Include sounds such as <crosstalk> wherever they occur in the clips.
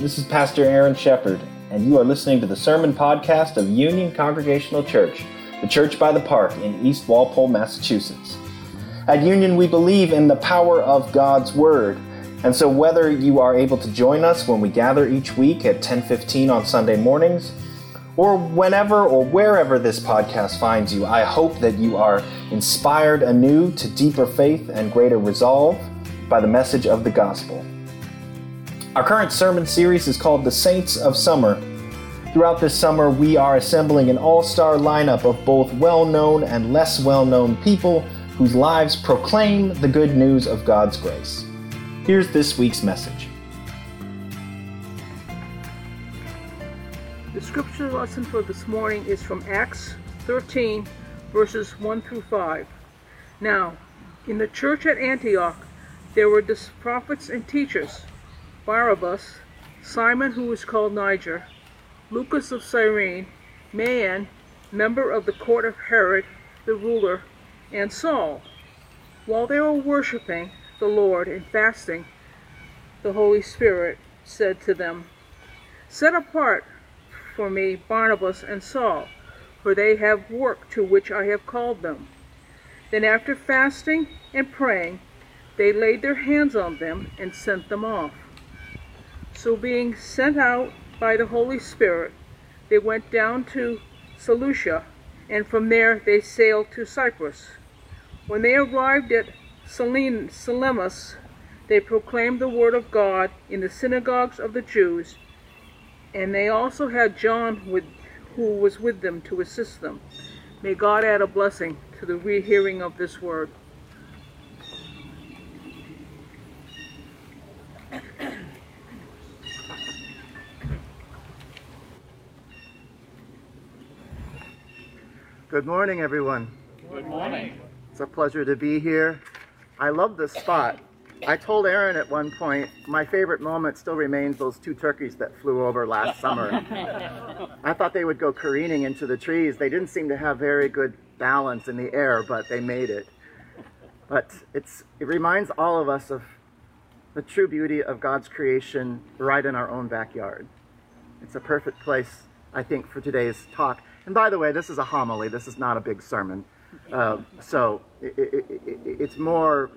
This is Pastor Aaron Shepard, and you are listening to the Sermon Podcast of Union Congregational Church, the church by the park in East Walpole, Massachusetts. At Union, we believe in the power of God's Word. And so whether you are able to join us when we gather each week at 10:15 on Sunday mornings, or whenever or wherever this podcast finds you, I hope that you are inspired anew to deeper faith and greater resolve by the message of the gospel. Our current sermon series is called The Saints of Summer. Throughout this summer, we are assembling an all star lineup of both well known and less well known people whose lives proclaim the good news of God's grace. Here's this week's message. The scripture lesson for this morning is from Acts 13, verses 1 through 5. Now, in the church at Antioch, there were prophets and teachers Barnabas, Simon, who was called Niger, Lucius of Cyrene, Manaen, member of the court of Herod the ruler, and Saul. While they were worshiping the Lord and fasting, the Holy Spirit said to them, Set apart for me Barnabas and Saul, for they have work to which I have called them. Then after fasting and praying, they laid their hands on them and sent them off. So being sent out by the Holy Spirit, they went down to Seleucia, and from there they sailed to Cyprus. When they arrived at Salamis, they proclaimed the word of God in the synagogues of the Jews, and they also had John with, who was with them to assist them. May God add a blessing to the rehearing of this word. Good morning, everyone. Good morning. It's a pleasure to be here. I love this spot. I told Aaron at one point, my favorite moment still remains those two turkeys that flew over last <laughs> summer. I thought they would go careening into the trees. They didn't seem to have very good balance in the air, but they made it. But it's, it reminds all of us of the true beauty of God's creation right in our own backyard. It's a perfect place, I think, for today's talk. And by the way, this is a homily, this is not a big sermon. Uh, so it, it, it, it's more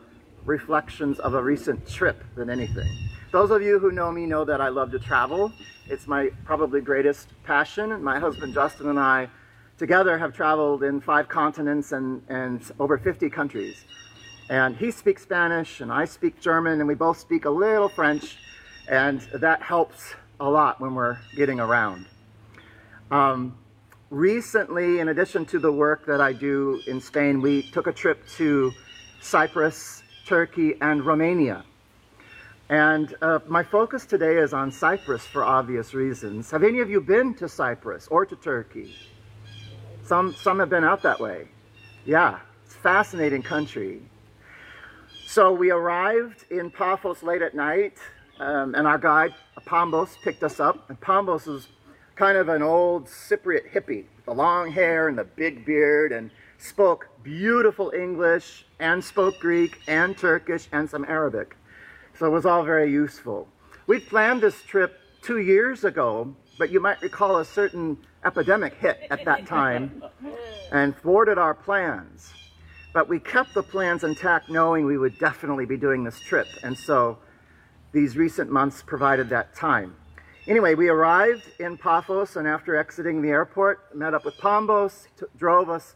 reflections of a recent trip than anything. Those of you who know me know that I love to travel. It's my probably greatest passion. My husband Justin and I together have traveled in five continents and, and over 50 countries. And he speaks Spanish and I speak German and we both speak a little French and that helps a lot when we're getting around. Um, recently, in addition to the work that I do in Spain, we took a trip to Cyprus, Turkey, and Romania. And uh, my focus today is on Cyprus for obvious reasons. Have any of you been to Cyprus or to Turkey? Some, some have been out that way. Yeah, it's a fascinating country. So we arrived in Paphos late at night, um, and our guide, Pambos, picked us up. And Pambos is kind of an old Cypriot hippie, with the long hair and the big beard, and spoke beautiful English and spoke Greek and Turkish and some Arabic. So it was all very useful. We planned this trip two years ago, but you might recall a certain epidemic hit at that <laughs> time and thwarted our plans. But we kept the plans intact knowing we would definitely be doing this trip. And so these recent months provided that time. Anyway, we arrived in Paphos, and after exiting the airport, met up with Pambos, t- drove us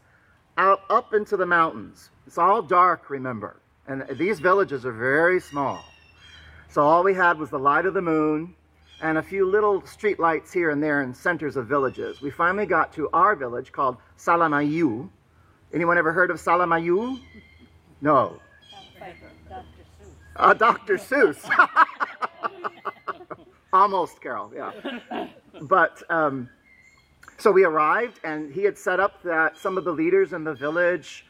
out up into the mountains. It's all dark, remember, and these villages are very small. So all we had was the light of the moon and a few little street lights here and there in centers of villages. We finally got to our village called Salamiou. Anyone ever heard of Salamiou? No. dr Uh, Dr. Seuss. <laughs> Almost, Carol, yeah. But um, so we arrived, and he had set up that some of the leaders in the village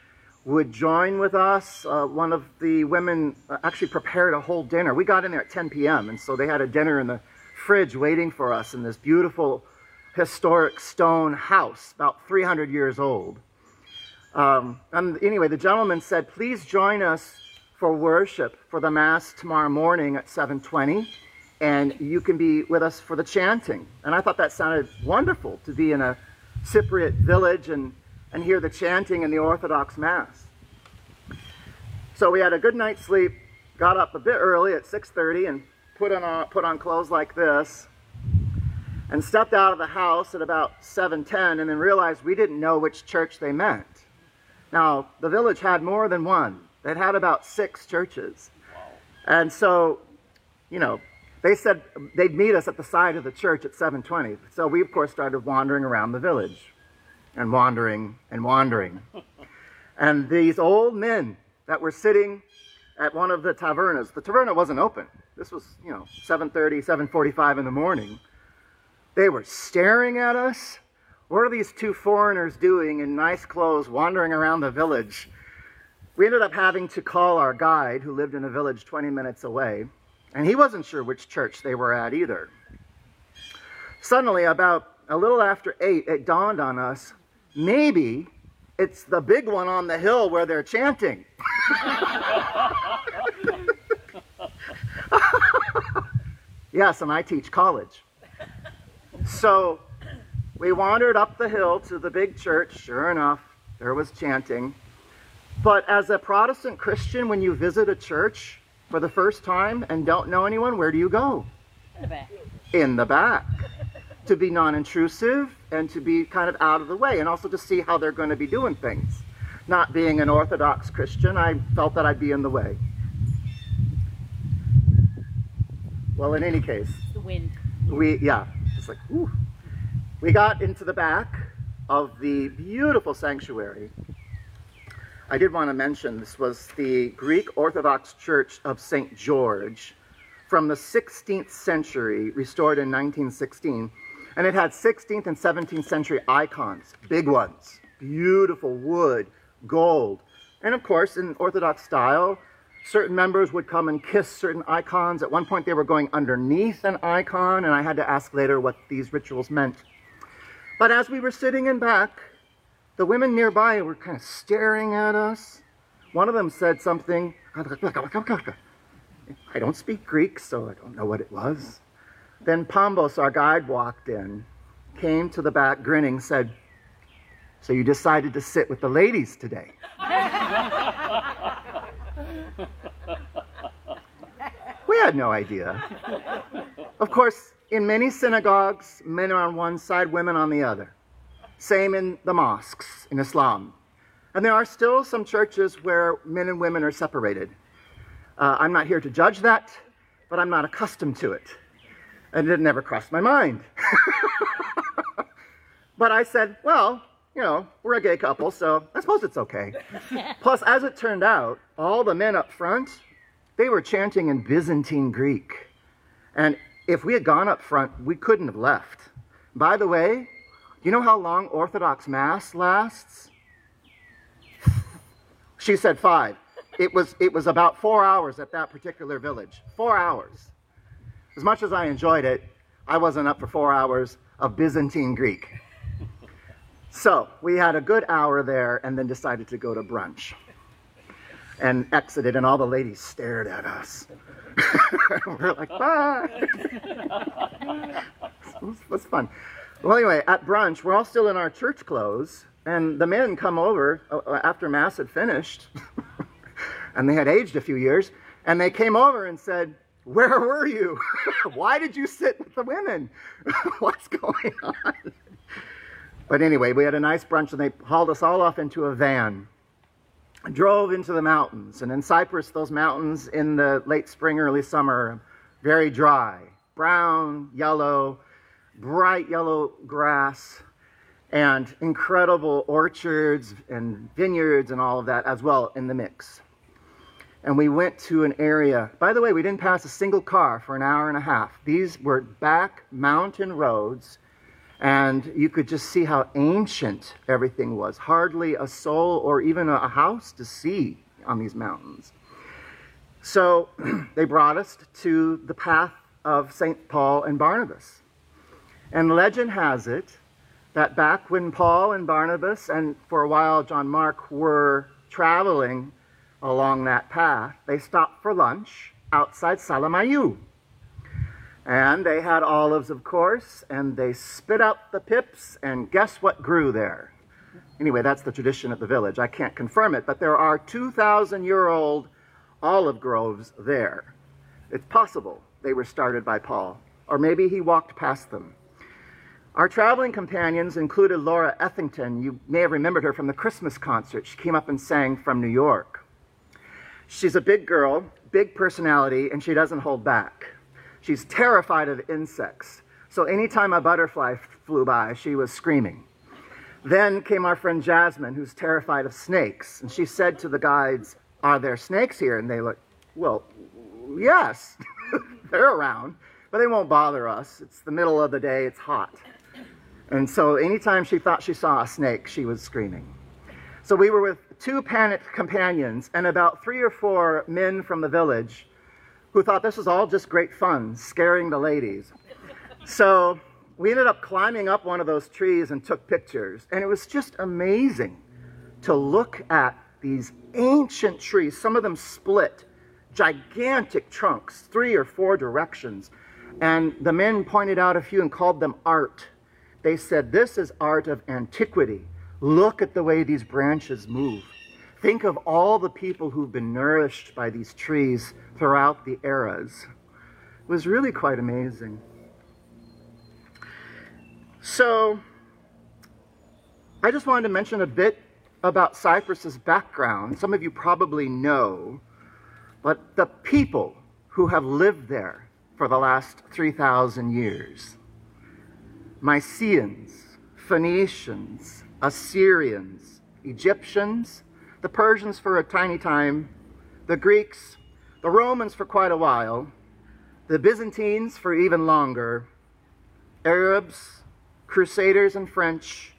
would join with us. Uh, one of the women uh, actually prepared a whole dinner. We got in there at 10 p.m., and so they had a dinner in the fridge waiting for us in this beautiful historic stone house, about 300 years old. Um, and anyway, the gentleman said, please join us for worship for the Mass tomorrow morning at 720 and you can be with us for the chanting. And I thought that sounded wonderful to be in a Cypriot village and, and hear the chanting in the Orthodox Mass. So we had a good night's sleep, got up a bit early at 6.30 and put on, uh, put on clothes like this and stepped out of the house at about 7.10 and then realized we didn't know which church they meant. Now, the village had more than one. It had about six churches. And so, you know, they said they'd meet us at the side of the church at 7:20. So we of course started wandering around the village and wandering and wandering. <laughs> and these old men that were sitting at one of the tavernas. The taverna wasn't open. This was, you know, 7:30, 7:45 in the morning. They were staring at us. What are these two foreigners doing in nice clothes wandering around the village? We ended up having to call our guide who lived in a village 20 minutes away and he wasn't sure which church they were at either. Suddenly, about a little after eight, it dawned on us maybe it's the big one on the hill where they're chanting. <laughs> yes, and I teach college. So we wandered up the hill to the big church. Sure enough, there was chanting. But as a Protestant Christian, when you visit a church, for the first time and don't know anyone, where do you go? In the back. In the back. to be non-intrusive and to be kind of out of the way and also to see how they're going to be doing things. Not being an Orthodox Christian, I felt that I'd be in the way. Well, in any case. The wind. We, yeah, it's like, whew. We got into the back of the beautiful sanctuary I did want to mention this was the Greek Orthodox Church of St. George from the 16th century, restored in 1916. And it had 16th and 17th century icons, big ones, beautiful wood, gold. And of course, in Orthodox style, certain members would come and kiss certain icons. At one point, they were going underneath an icon, and I had to ask later what these rituals meant. But as we were sitting in back, the women nearby were kind of staring at us. One of them said something. I don't speak Greek, so I don't know what it was. Then Pambos, our guide, walked in, came to the back grinning, said, So you decided to sit with the ladies today? we had no idea. Of course, in many synagogues, men are on one side, women on the other. Same in the mosques in Islam. And there are still some churches where men and women are separated. Uh, I'm not here to judge that, but I'm not accustomed to it. And it never crossed my mind. <laughs> but I said, well, you know, we're a gay couple, so I suppose it's okay. <laughs> Plus, as it turned out, all the men up front, they were chanting in Byzantine Greek. And if we had gone up front, we couldn't have left. By the way, you know how long Orthodox Mass lasts? <laughs> she said five. It was, it was about four hours at that particular village. Four hours. As much as I enjoyed it, I wasn't up for four hours of Byzantine Greek. So we had a good hour there and then decided to go to brunch and exited, and all the ladies stared at us. <laughs> We're like, bye. <laughs> it was fun. Well, anyway, at brunch, we're all still in our church clothes, and the men come over uh, uh after Mass had finished, <laughs> and they had aged a few years, and they came over and said, Where were you? <laughs> Why did you sit with the women? <laughs> What's going on? But anyway, we had a nice brunch, and they hauled us all off into a van. Drove into the mountains, and in Cyprus, those mountains in the late spring, early summer, very dry, brown, yellow, bright yellow grass and incredible orchards and vineyards and all of that as well in the mix. And we went to an area, by the way, we didn't pass a single car for an hour and a half. These were back mountain roads, and you could just see how ancient everything was. Hardly a soul or even a house to see on these mountains. So <clears throat> they brought us to the path of St. Paul and Barnabas. And legend has it that back when Paul and Barnabas, and for a while John Mark, were traveling along that path, they stopped for lunch outside Salamiou. And they had olives, of course, and they spit out the pips, and guess what grew there? Anyway, that's the tradition of the village. I can't confirm it, but there are 2,000 year old olive groves there. It's possible they were started by Paul, or maybe he walked past them. Our traveling companions included Laura Ethington. You may have remembered her from the Christmas concert. She came up and sang from New York. She's a big girl, big personality, and she doesn't hold back. She's terrified of insects. So anytime a butterfly flew by, she was screaming. Then came our friend Jasmine, who's terrified of snakes. And she said to the guides, Are there snakes here? And they looked, Well, yes, <laughs> they're around, but they won't bother us. It's the middle of the day, it's hot. And so anytime she thought she saw a snake, she was screaming. So we were with two panicked companions and about three or four men from the village who thought this was all just great fun, scaring the ladies. So we ended up climbing up one of those trees and took pictures. And it was just amazing to look at these ancient trees, some of them split, gigantic trunks, three or four directions. And the men pointed out a few and called them art. They said, This is art of antiquity. Look at the way these branches move. Think of all the people who've been nourished by these trees throughout the eras. It was really quite amazing. So, I just wanted to mention a bit about Cyprus's background. Some of you probably know, but the people who have lived there for the last 3,000 years Mycenaeans, Phoenicians, Assyrians, Egyptians, the Persians for a tiny time, the Greeks, the Romans for quite a while, the Byzantines for even longer, Arabs, Crusaders and French,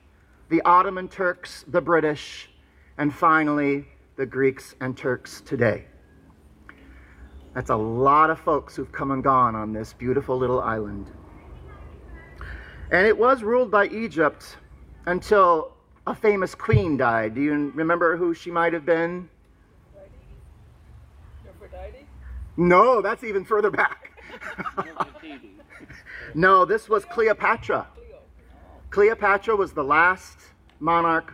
the Ottoman Turks, the British, and finally the Greeks and Turks today. That's a lot of folks who've come and gone on this beautiful little island. And it was ruled by Egypt until a famous queen died. Do you remember who she might have been? No, that's even further back. <laughs> no, this was Cleopatra. Cleopatra was the last monarch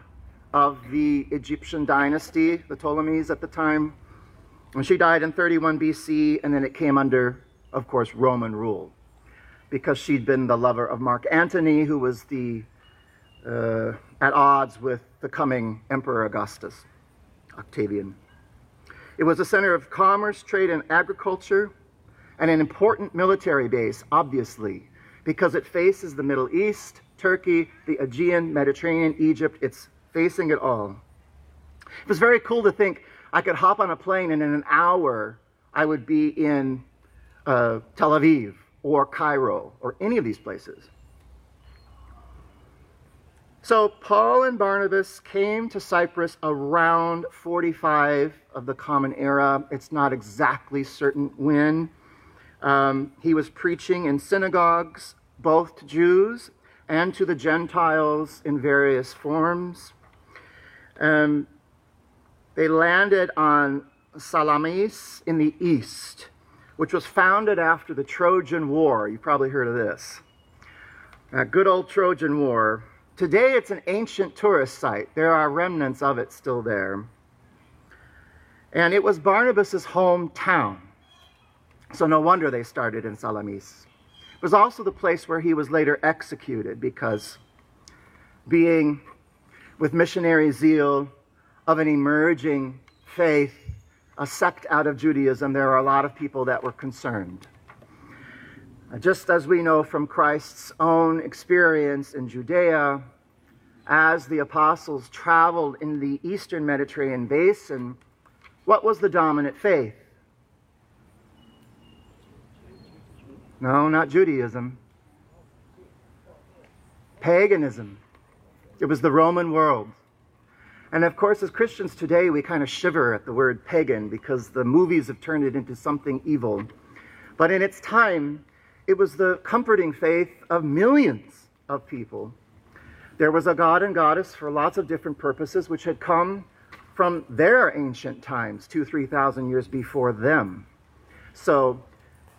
of the Egyptian dynasty, the Ptolemies at the time. And she died in 31 BC, and then it came under, of course, Roman rule because she'd been the lover of Mark Antony, who was the uh, at odds with the coming Emperor Augustus, Octavian. It was a center of commerce, trade, and agriculture, and an important military base, obviously, because it faces the Middle East, Turkey, the Aegean, Mediterranean, Egypt. It's facing it all. It was very cool to think I could hop on a plane and in an hour I would be in uh, Tel Aviv or Cairo or any of these places. So Paul and Barnabas came to Cyprus around 45 of the Common Era. It's not exactly certain when. Um, he was preaching in synagogues, both to Jews and to the Gentiles in various forms. Um, they landed on Salamis in the east, which was founded after the Trojan War. You've probably heard of this. A good old Trojan War Today it's an ancient tourist site. There are remnants of it still there. And it was Barnabas' hometown. So no wonder they started in Salamis. It was also the place where he was later executed because being with missionary zeal of an emerging faith, a sect out of Judaism, there are a lot of people that were concerned. Uh, just as we know from Christ's own experience in Judea, as the apostles traveled in the eastern Mediterranean basin, what was the dominant faith? No, not Judaism. Paganism. It was the Roman world. And of course, as Christians today, we kind of shiver at the word pagan because the movies have turned it into something evil. But in its time, it was the comforting faith of millions of people. There was a god and goddess for lots of different purposes, which had come from their ancient times, two, three thousand years before them. So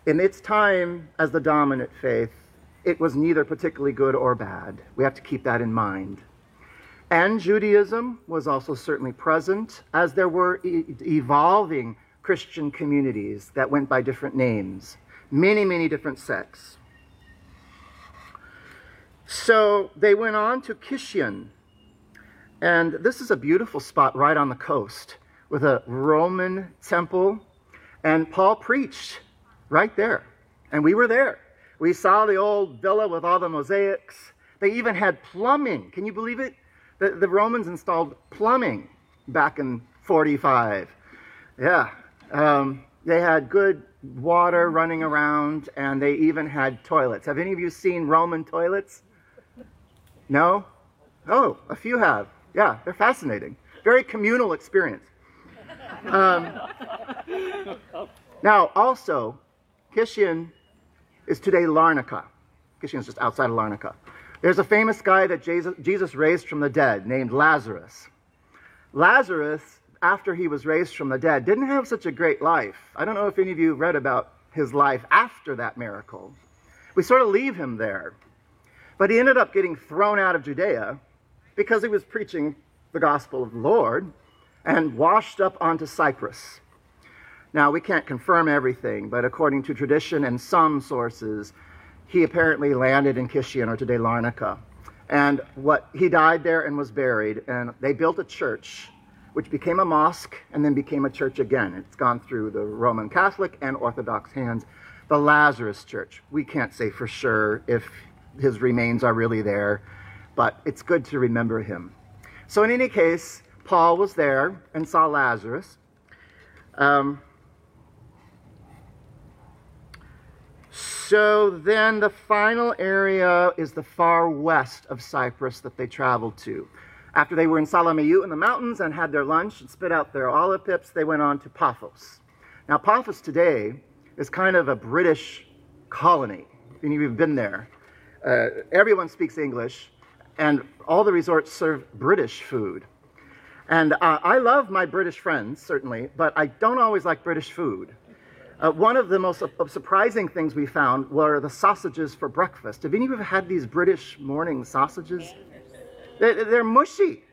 in its time as the dominant faith, it was neither particularly good or bad. We have to keep that in mind. And Judaism was also certainly present, as there were e- evolving Christian communities that went by different names, many, many different sects. So they went on to Kishion. And this is a beautiful spot right on the coast with a Roman temple. And Paul preached right there. And we were there. We saw the old villa with all the mosaics. They even had plumbing. Can you believe it? The, the Romans installed plumbing back in 45. Yeah. Um, they had good water running around, and they even had toilets. Have any of you seen Roman toilets? No? Oh, a few have. Yeah, they're fascinating. Very communal experience. Um, now, also, Kishion is today Larnaca. Kishion is just outside of Larnaca. There's a famous guy that Jesus raised from the dead named Lazarus. Lazarus, after he was raised from the dead, didn't have such a great life. I don't know if any of you read about his life after that miracle. We sort of leave him there. But he ended up getting thrown out of Judea because he was preaching the gospel of the Lord and washed up onto Cyprus. Now, we can't confirm everything, but according to tradition and some sources, he apparently landed in Kishion, or today Larnaca. And what he died there and was buried, and they built a church, which became a mosque and then became a church again. It's gone through the Roman Catholic and Orthodox hands. The Lazarus Church. We can't say for sure if his remains are really there, but it's good to remember him. So, in any case, Paul was there and saw Lazarus. Um, So then the final area is the far west of Cyprus that they traveled to. After they were in Salamiou in the mountains and had their lunch and spit out their olive pips, they went on to Paphos. Now, Paphos today is kind of a British colony. Any of you have been there? Uh, everyone speaks English, and all the resorts serve British food. And uh, I love my British friends, certainly, but I don't always like British food. Uh, one of the most surprising things we found were the sausages for breakfast. Have any of you had these British morning sausages? They're, they're mushy.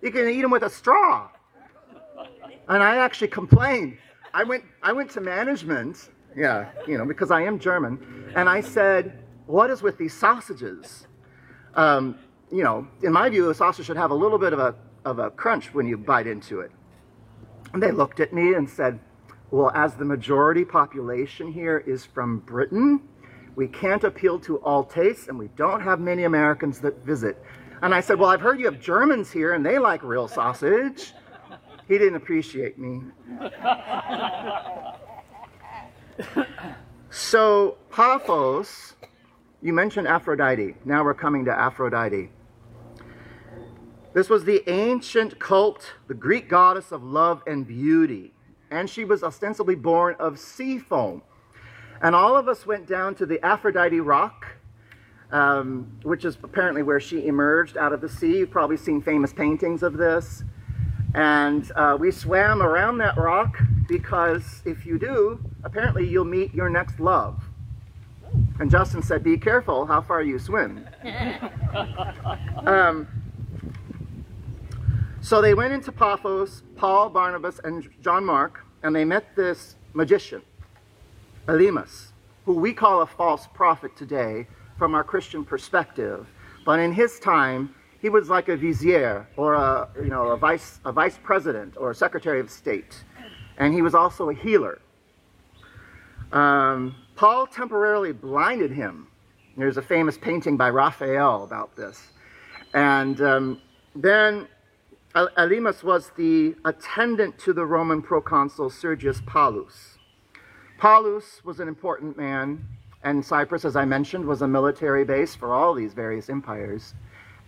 You can eat them with a straw. And I actually complained. I went, I went to management, yeah, you know, because I am German, and I said, What is with these sausages? Um, you know, in my view, a sausage should have a little bit of a, of a crunch when you bite into it. And they looked at me and said, well, as the majority population here is from Britain, we can't appeal to all tastes, and we don't have many Americans that visit. And I said, Well, I've heard you have Germans here, and they like real sausage. He didn't appreciate me. so, Paphos, you mentioned Aphrodite. Now we're coming to Aphrodite. This was the ancient cult, the Greek goddess of love and beauty and she was ostensibly born of sea foam. And all of us went down to the Aphrodite Rock, um, which is apparently where she emerged out of the sea. You've probably seen famous paintings of this. And uh, we swam around that rock because if you do, apparently you'll meet your next love. And Justin said, Be careful how far you swim. <laughs> um, so they went into Paphos, Paul, Barnabas, and John Mark, and they met this magician, Elymas, who we call a false prophet today from our Christian perspective. But in his time, he was like a vizier or a, you know, a, vice, a vice president or a secretary of state. And he was also a healer. Um, Paul temporarily blinded him. There's a famous painting by Raphael about this. And um, then Elymas was the attendant to the Roman proconsul Sergius Paulus. Paulus was an important man, and Cyprus, as I mentioned, was a military base for all these various empires.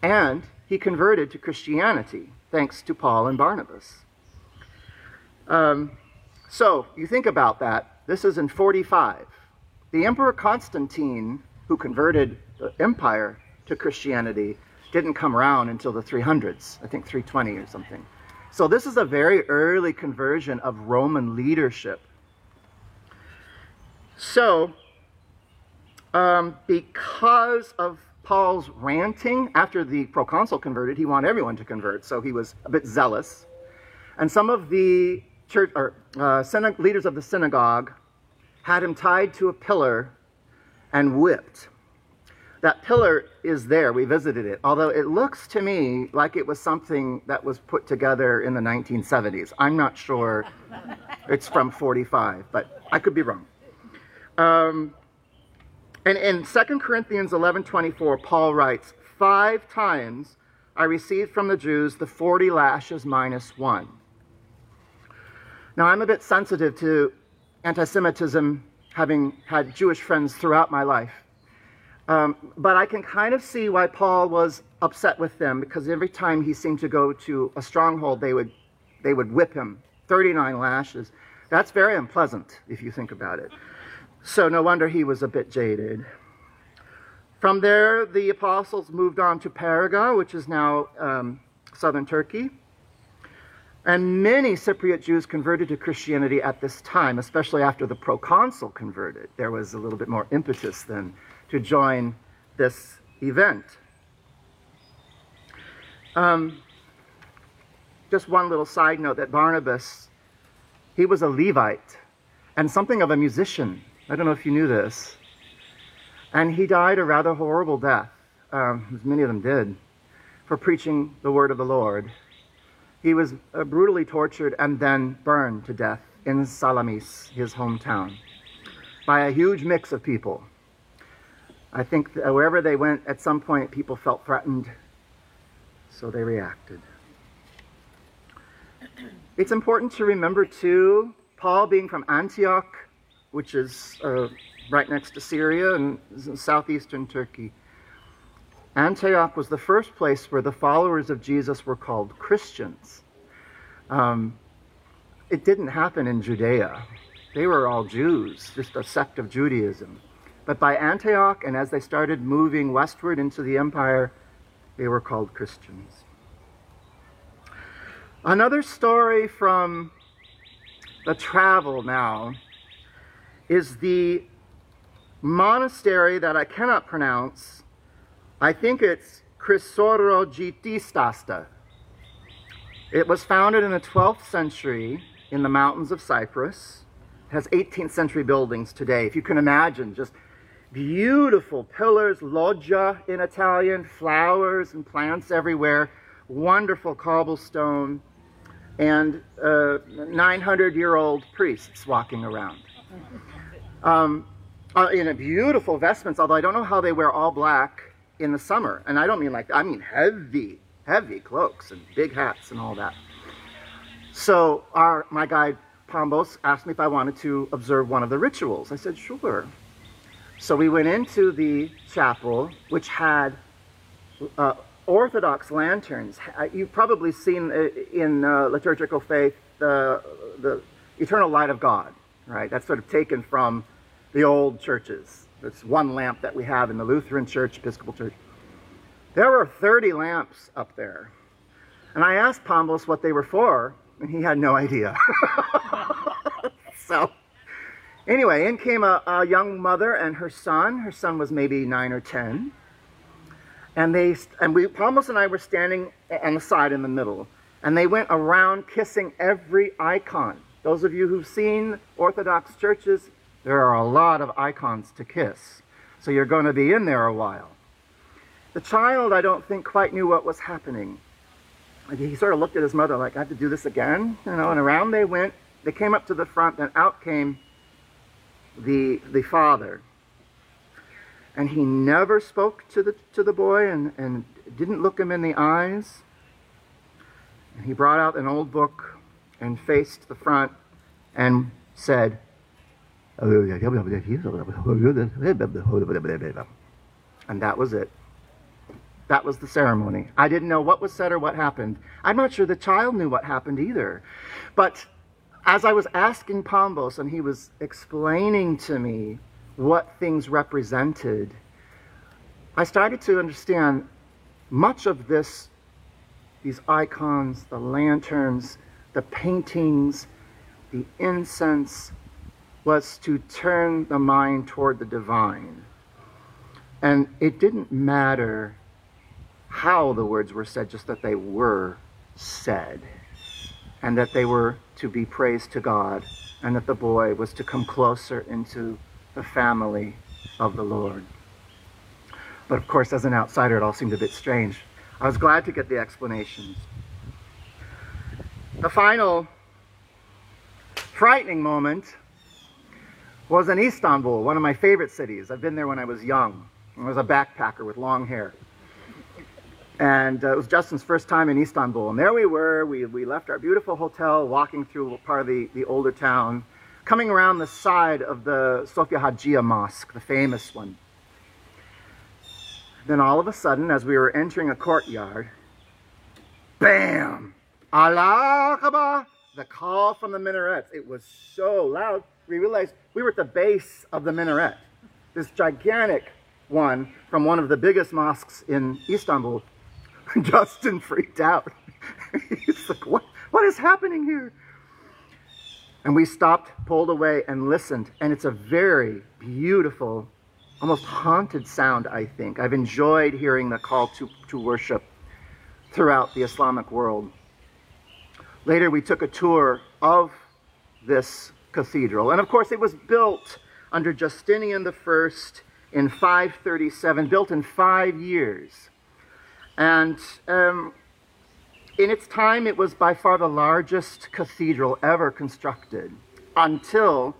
And he converted to Christianity thanks to Paul and Barnabas. Um, so you think about that. This is in 45. The Emperor Constantine, who converted the empire to Christianity, didn't come around until the 300s, I think 320 or something. So this is a very early conversion of Roman leadership. So, um, because of Paul's ranting after the proconsul converted, he wanted everyone to convert, so he was a bit zealous. And some of the church or uh, leaders of the synagogue had him tied to a pillar and whipped. That pillar is there. We visited it. Although it looks to me like it was something that was put together in the 1970s. I'm not sure. <laughs> It's from 45, but I could be wrong. Um, and in 2 Corinthians 11:24, Paul writes, "Five times I received from the Jews the 40 lashes minus one." Now, I'm a bit sensitive to anti Semitism, having had Jewish friends throughout my life. Um, but I can kind of see why Paul was upset with them because every time he seemed to go to a stronghold, they would, they would whip him 39 lashes. That's very unpleasant if you think about it. So no wonder he was a bit jaded. From there, the apostles moved on to Perga, which is now um, southern Turkey. And many Cypriot Jews converted to Christianity at this time, especially after the proconsul converted. There was a little bit more impetus then to join this event. Um, just one little side note that Barnabas, he was a Levite and something of a musician. I don't know if you knew this. And he died a rather horrible death, um, as many of them did, for preaching the word of the Lord. He was uh, brutally tortured and then burned to death in Salamis, his hometown, by a huge mix of people. I think wherever they went, at some point, people felt threatened, so they reacted. It's important to remember, too, Paul being from Antioch, which is uh, right next to Syria and southeastern Turkey. Antioch was the first place where the followers of Jesus were called Christians. Um, it didn't happen in Judea. They were all Jews, just a sect of Judaism. But by Antioch, and as they started moving westward into the empire, they were called Christians. Another story from the travel now is the monastery that I cannot pronounce I think it's Chrysorogitistasta. It was founded in the 12th century in the mountains of Cyprus. It has 18th century buildings today. If you can imagine, just beautiful pillars, loggia in Italian, flowers and plants everywhere, wonderful cobblestone, and 900 uh, year old priests walking around. Um, uh, in a beautiful vestments, although I don't know how they wear all black in the summer. And I don't mean like, I mean heavy, heavy cloaks and big hats and all that. So our, my guide, Pambos, asked me if I wanted to observe one of the rituals. I said, sure. So we went into the chapel, which had uh, Orthodox lanterns. Uh, you've probably seen uh, in uh, liturgical faith the, the eternal light of God, right? That's sort of taken from the old churches. That's one lamp that we have in the Lutheran Church, Episcopal Church. There were 30 lamps up there. And I asked Pambos what they were for, and he had no idea. <laughs> so, anyway, in came a, a, young mother and her son. Her son was maybe nine or 10. And they, and we, Pambos and I were standing on the side in the middle. And they went around kissing every icon. Those of you who've seen Orthodox churches, there are a lot of icons to kiss. So you're going to be in there a while. The child, I don't think, quite knew what was happening. He sort of looked at his mother like, I have to do this again? You know, and around they went. They came up to the front, and out came the, the father. And he never spoke to the, to the boy and, and didn't look him in the eyes. And he brought out an old book and faced the front and said, and that was it. That was the ceremony. I didn't know what was said or what happened. I'm not sure the child knew what happened either. But as I was asking Pambos and he was explaining to me what things represented, I started to understand much of this, these icons, the lanterns, the paintings, the incense, was to turn the mind toward the divine. And it didn't matter how the words were said, just that they were said. And that they were to be praised to God, and that the boy was to come closer into the family of the Lord. But of course, as an outsider, it all seemed a bit strange. I was glad to get the explanations. The final frightening moment was in Istanbul, one of my favorite cities. I've been there when I was young. I was a backpacker with long hair. And uh, it was Justin's first time in Istanbul. And there we were. We, we left our beautiful hotel, walking through part of the, the older town, coming around the side of the Sofia Hagia Mosque, the famous one. Then all of a sudden, as we were entering a courtyard, bam! Allah Akbar! The call from the minarets. It was so loud, we realized we were at the base of the minaret. This gigantic one from one of the biggest mosques in Istanbul. <laughs> Justin freaked out. <laughs> He's like, what, what is happening here? And we stopped, pulled away, and listened. And it's a very beautiful almost haunted sound, I think. I've enjoyed hearing the call to, to worship throughout the Islamic world. Later, we took a tour of this cathedral. And of course, it was built under Justinian I in 537, built in five years. And um, in its time, it was by far the largest cathedral ever constructed until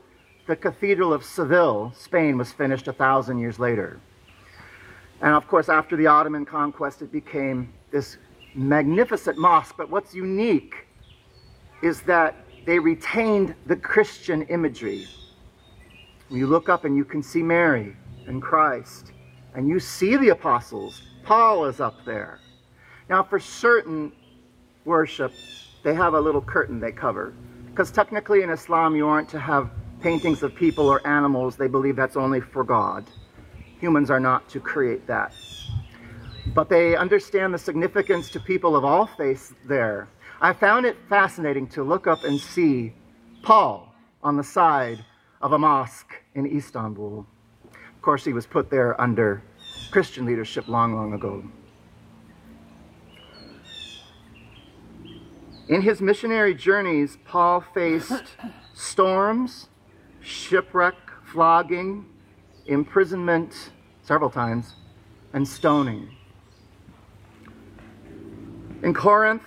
the Cathedral of Seville, Spain, was finished a thousand years later. And of course, after the Ottoman conquest, it became this magnificent mosque. But what's unique is that they retained the Christian imagery. You look up and you can see Mary and Christ, and you see the apostles. Paul is up there. Now, for certain worship, they have a little curtain they cover. Because technically in Islam, you aren't to have paintings of people or animals, they believe that's only for God. Humans are not to create that. But they understand the significance to people of all faiths there. I found it fascinating to look up and see Paul on the side of a mosque in Istanbul. Of course, he was put there under Christian leadership long, long ago. In his missionary journeys, Paul faced <clears throat> storms, shipwreck, flogging, imprisonment several times, and stoning. In Corinth,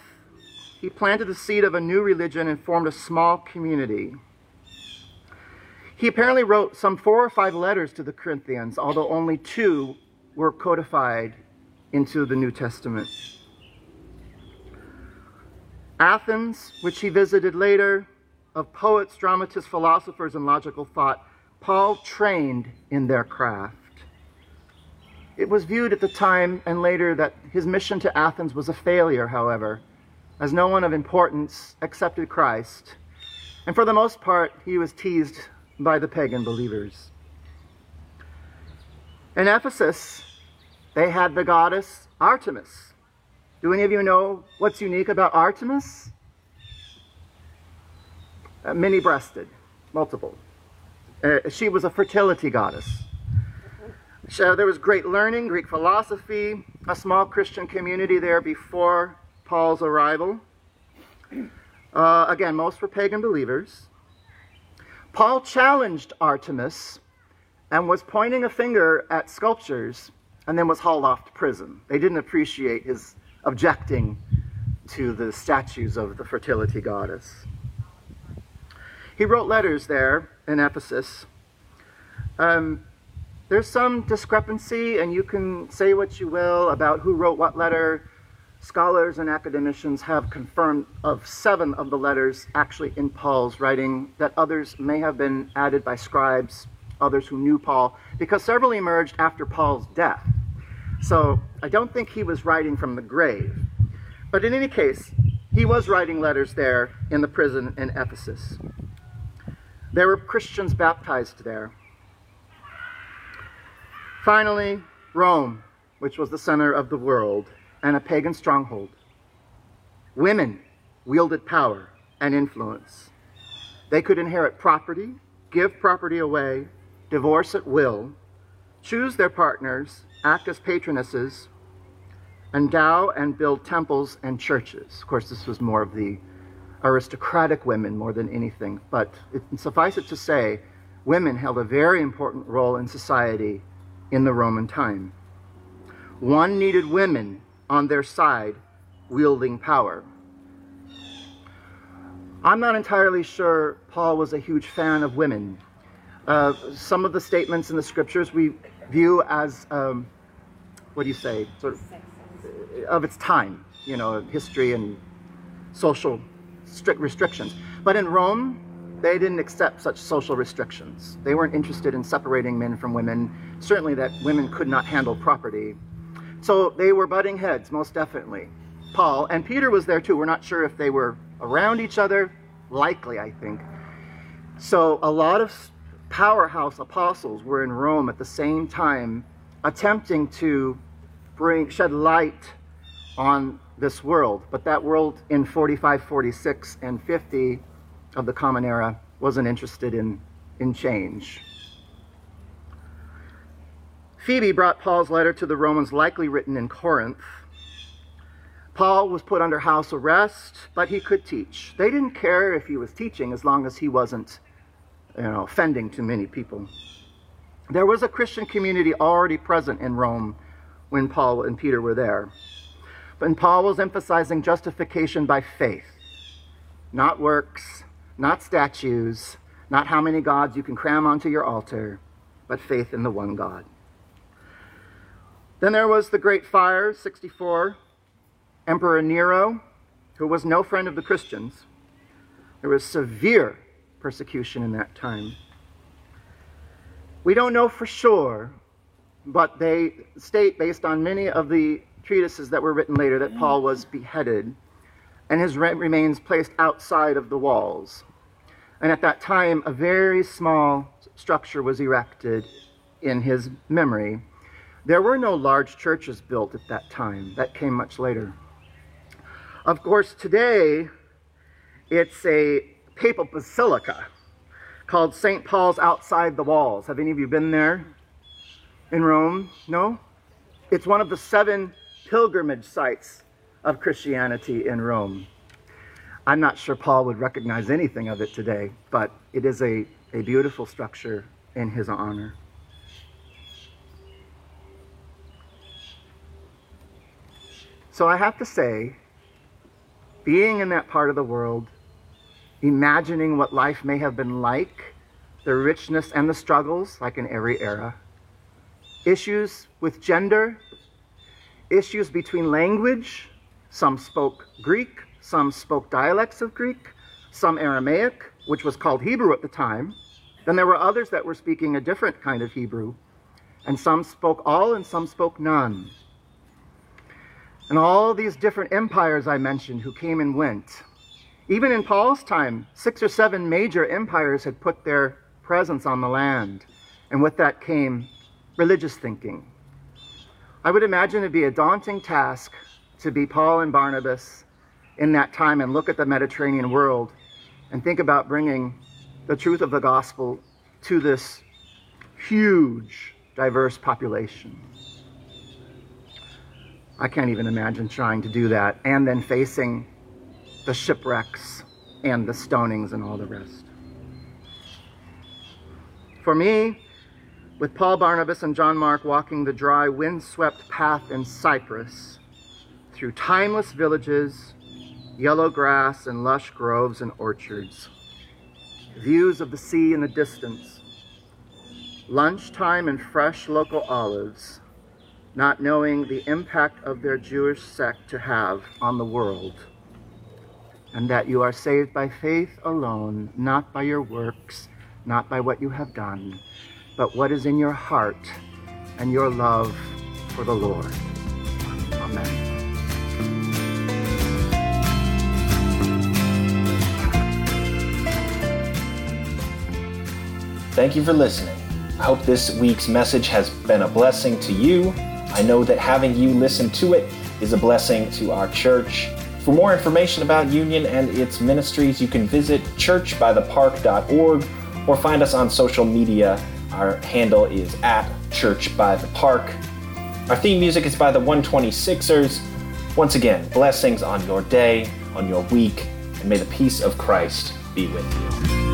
he planted the seed of a new religion and formed a small community. He apparently wrote some four or five letters to the Corinthians, although only two were codified into the New Testament. Athens, which he visited later, of poets, dramatists, philosophers, and logical thought, Paul trained in their craft. It was viewed at the time and later that his mission to Athens was a failure, however, as no one of importance accepted Christ. And for the most part, he was teased by the pagan believers. In Ephesus, they had the goddess Artemis. Do any of you know what's unique about Artemis? uh, many breasted, multiple. Uh, she was a fertility goddess. So there was great learning, Greek philosophy, a small Christian community there before Paul's arrival. Uh, again, most were pagan believers. Paul challenged Artemis and was pointing a finger at sculptures and then was hauled off to prison. They didn't appreciate his objecting to the statues of the fertility goddess. He wrote letters there in Ephesus. Um, there's some discrepancy, and you can say what you will about who wrote what letter. Scholars and academicians have confirmed of seven of the letters actually in Paul's writing, that others may have been added by scribes, others who knew Paul, because several emerged after Paul's death. So I don't think he was writing from the grave. But in any case, he was writing letters there in the prison in Ephesus. There were Christians baptized there. Finally, Rome, which was the center of the world and a pagan stronghold. Women wielded power and influence. They could inherit property, give property away, divorce at will, choose their partners, act as patronesses, endow and build temples and churches. Of course, this was more of the aristocratic women more than anything, but it, suffice it to say, women held a very important role in society in the Roman time. One needed women on their side wielding power. I'm not entirely sure Paul was a huge fan of women. Uh, some of the statements in the scriptures we view as, um, what do you say, sort of of its time, you know, history and social strict restrictions. But in Rome, they didn't accept such social restrictions. They weren't interested in separating men from women, certainly that women could not handle property. So they were butting heads, most definitely. Paul and Peter was there too. We're not sure if they were around each other, likely, I think. So a lot of powerhouse apostles were in Rome at the same time, attempting to bring shed light on this world. But that world in 45, 46, and 50 of the Common Era wasn't interested in, in change. Phoebe brought Paul's letter to the Romans, likely written in Corinth. Paul was put under house arrest, but he could teach. They didn't care if he was teaching as long as he wasn't, you know, offending too many people. There was a Christian community already present in Rome when Paul and Peter were there. And Paul was emphasizing justification by faith, not works, not statues, not how many gods you can cram onto your altar, but faith in the one God. Then there was the Great Fire, 64, Emperor Nero, who was no friend of the Christians. There was severe persecution in that time. We don't know for sure, but they state, based on many of the treatises that were written later, that Paul was beheaded and his remains placed outside of the walls. And at that time, a very small structure was erected in his memory. There were no large churches built at that time, that came much later. Of course, today it's a papal basilica called St. Paul's Outside the Walls. Have any of you been there in Rome? No? It's one of the seven pilgrimage sites of Christianity in Rome. I'm not sure Paul would recognize anything of it today, but it is a, a beautiful structure in his honor. So I have to say, being in that part of the world, imagining what life may have been like, the richness and the struggles, like in every era, issues with gender, issues between language. Some spoke Greek, some spoke dialects of Greek, some Aramaic, which was called Hebrew at the time. Then there were others that were speaking a different kind of Hebrew, and some spoke all and some spoke none. And all these different empires I mentioned who came and went. Even in Paul's time, six or seven major empires had put their presence on the land. And with that came religious thinking. I would imagine it'd be a daunting task to be Paul and Barnabas in that time and look at the Mediterranean world and think about bringing the truth of the gospel to this huge, diverse population. I can't even imagine trying to do that and then facing the shipwrecks and the stonings and all the rest. For me, with Paul Barnabas and John Mark walking the dry, wind-swept path in Cyprus, through timeless villages, yellow grass and lush groves and orchards, views of the sea in the distance, lunchtime and fresh local olives, not knowing the impact of their Jewish sect to have on the world, and that you are saved by faith alone, not by your works, not by what you have done, but what is in your heart and your love for the Lord. Amen. Thank you for listening. I hope this week's message has been a blessing to you I know that having you listen to it is a blessing to our church. For more information about Union and its ministries, you can visit churchbythepark.org or find us on social media. Our handle is at Church by the Park. Our theme music is by the 126ers. Once again, blessings on your day, on your week, and may the peace of Christ be with you.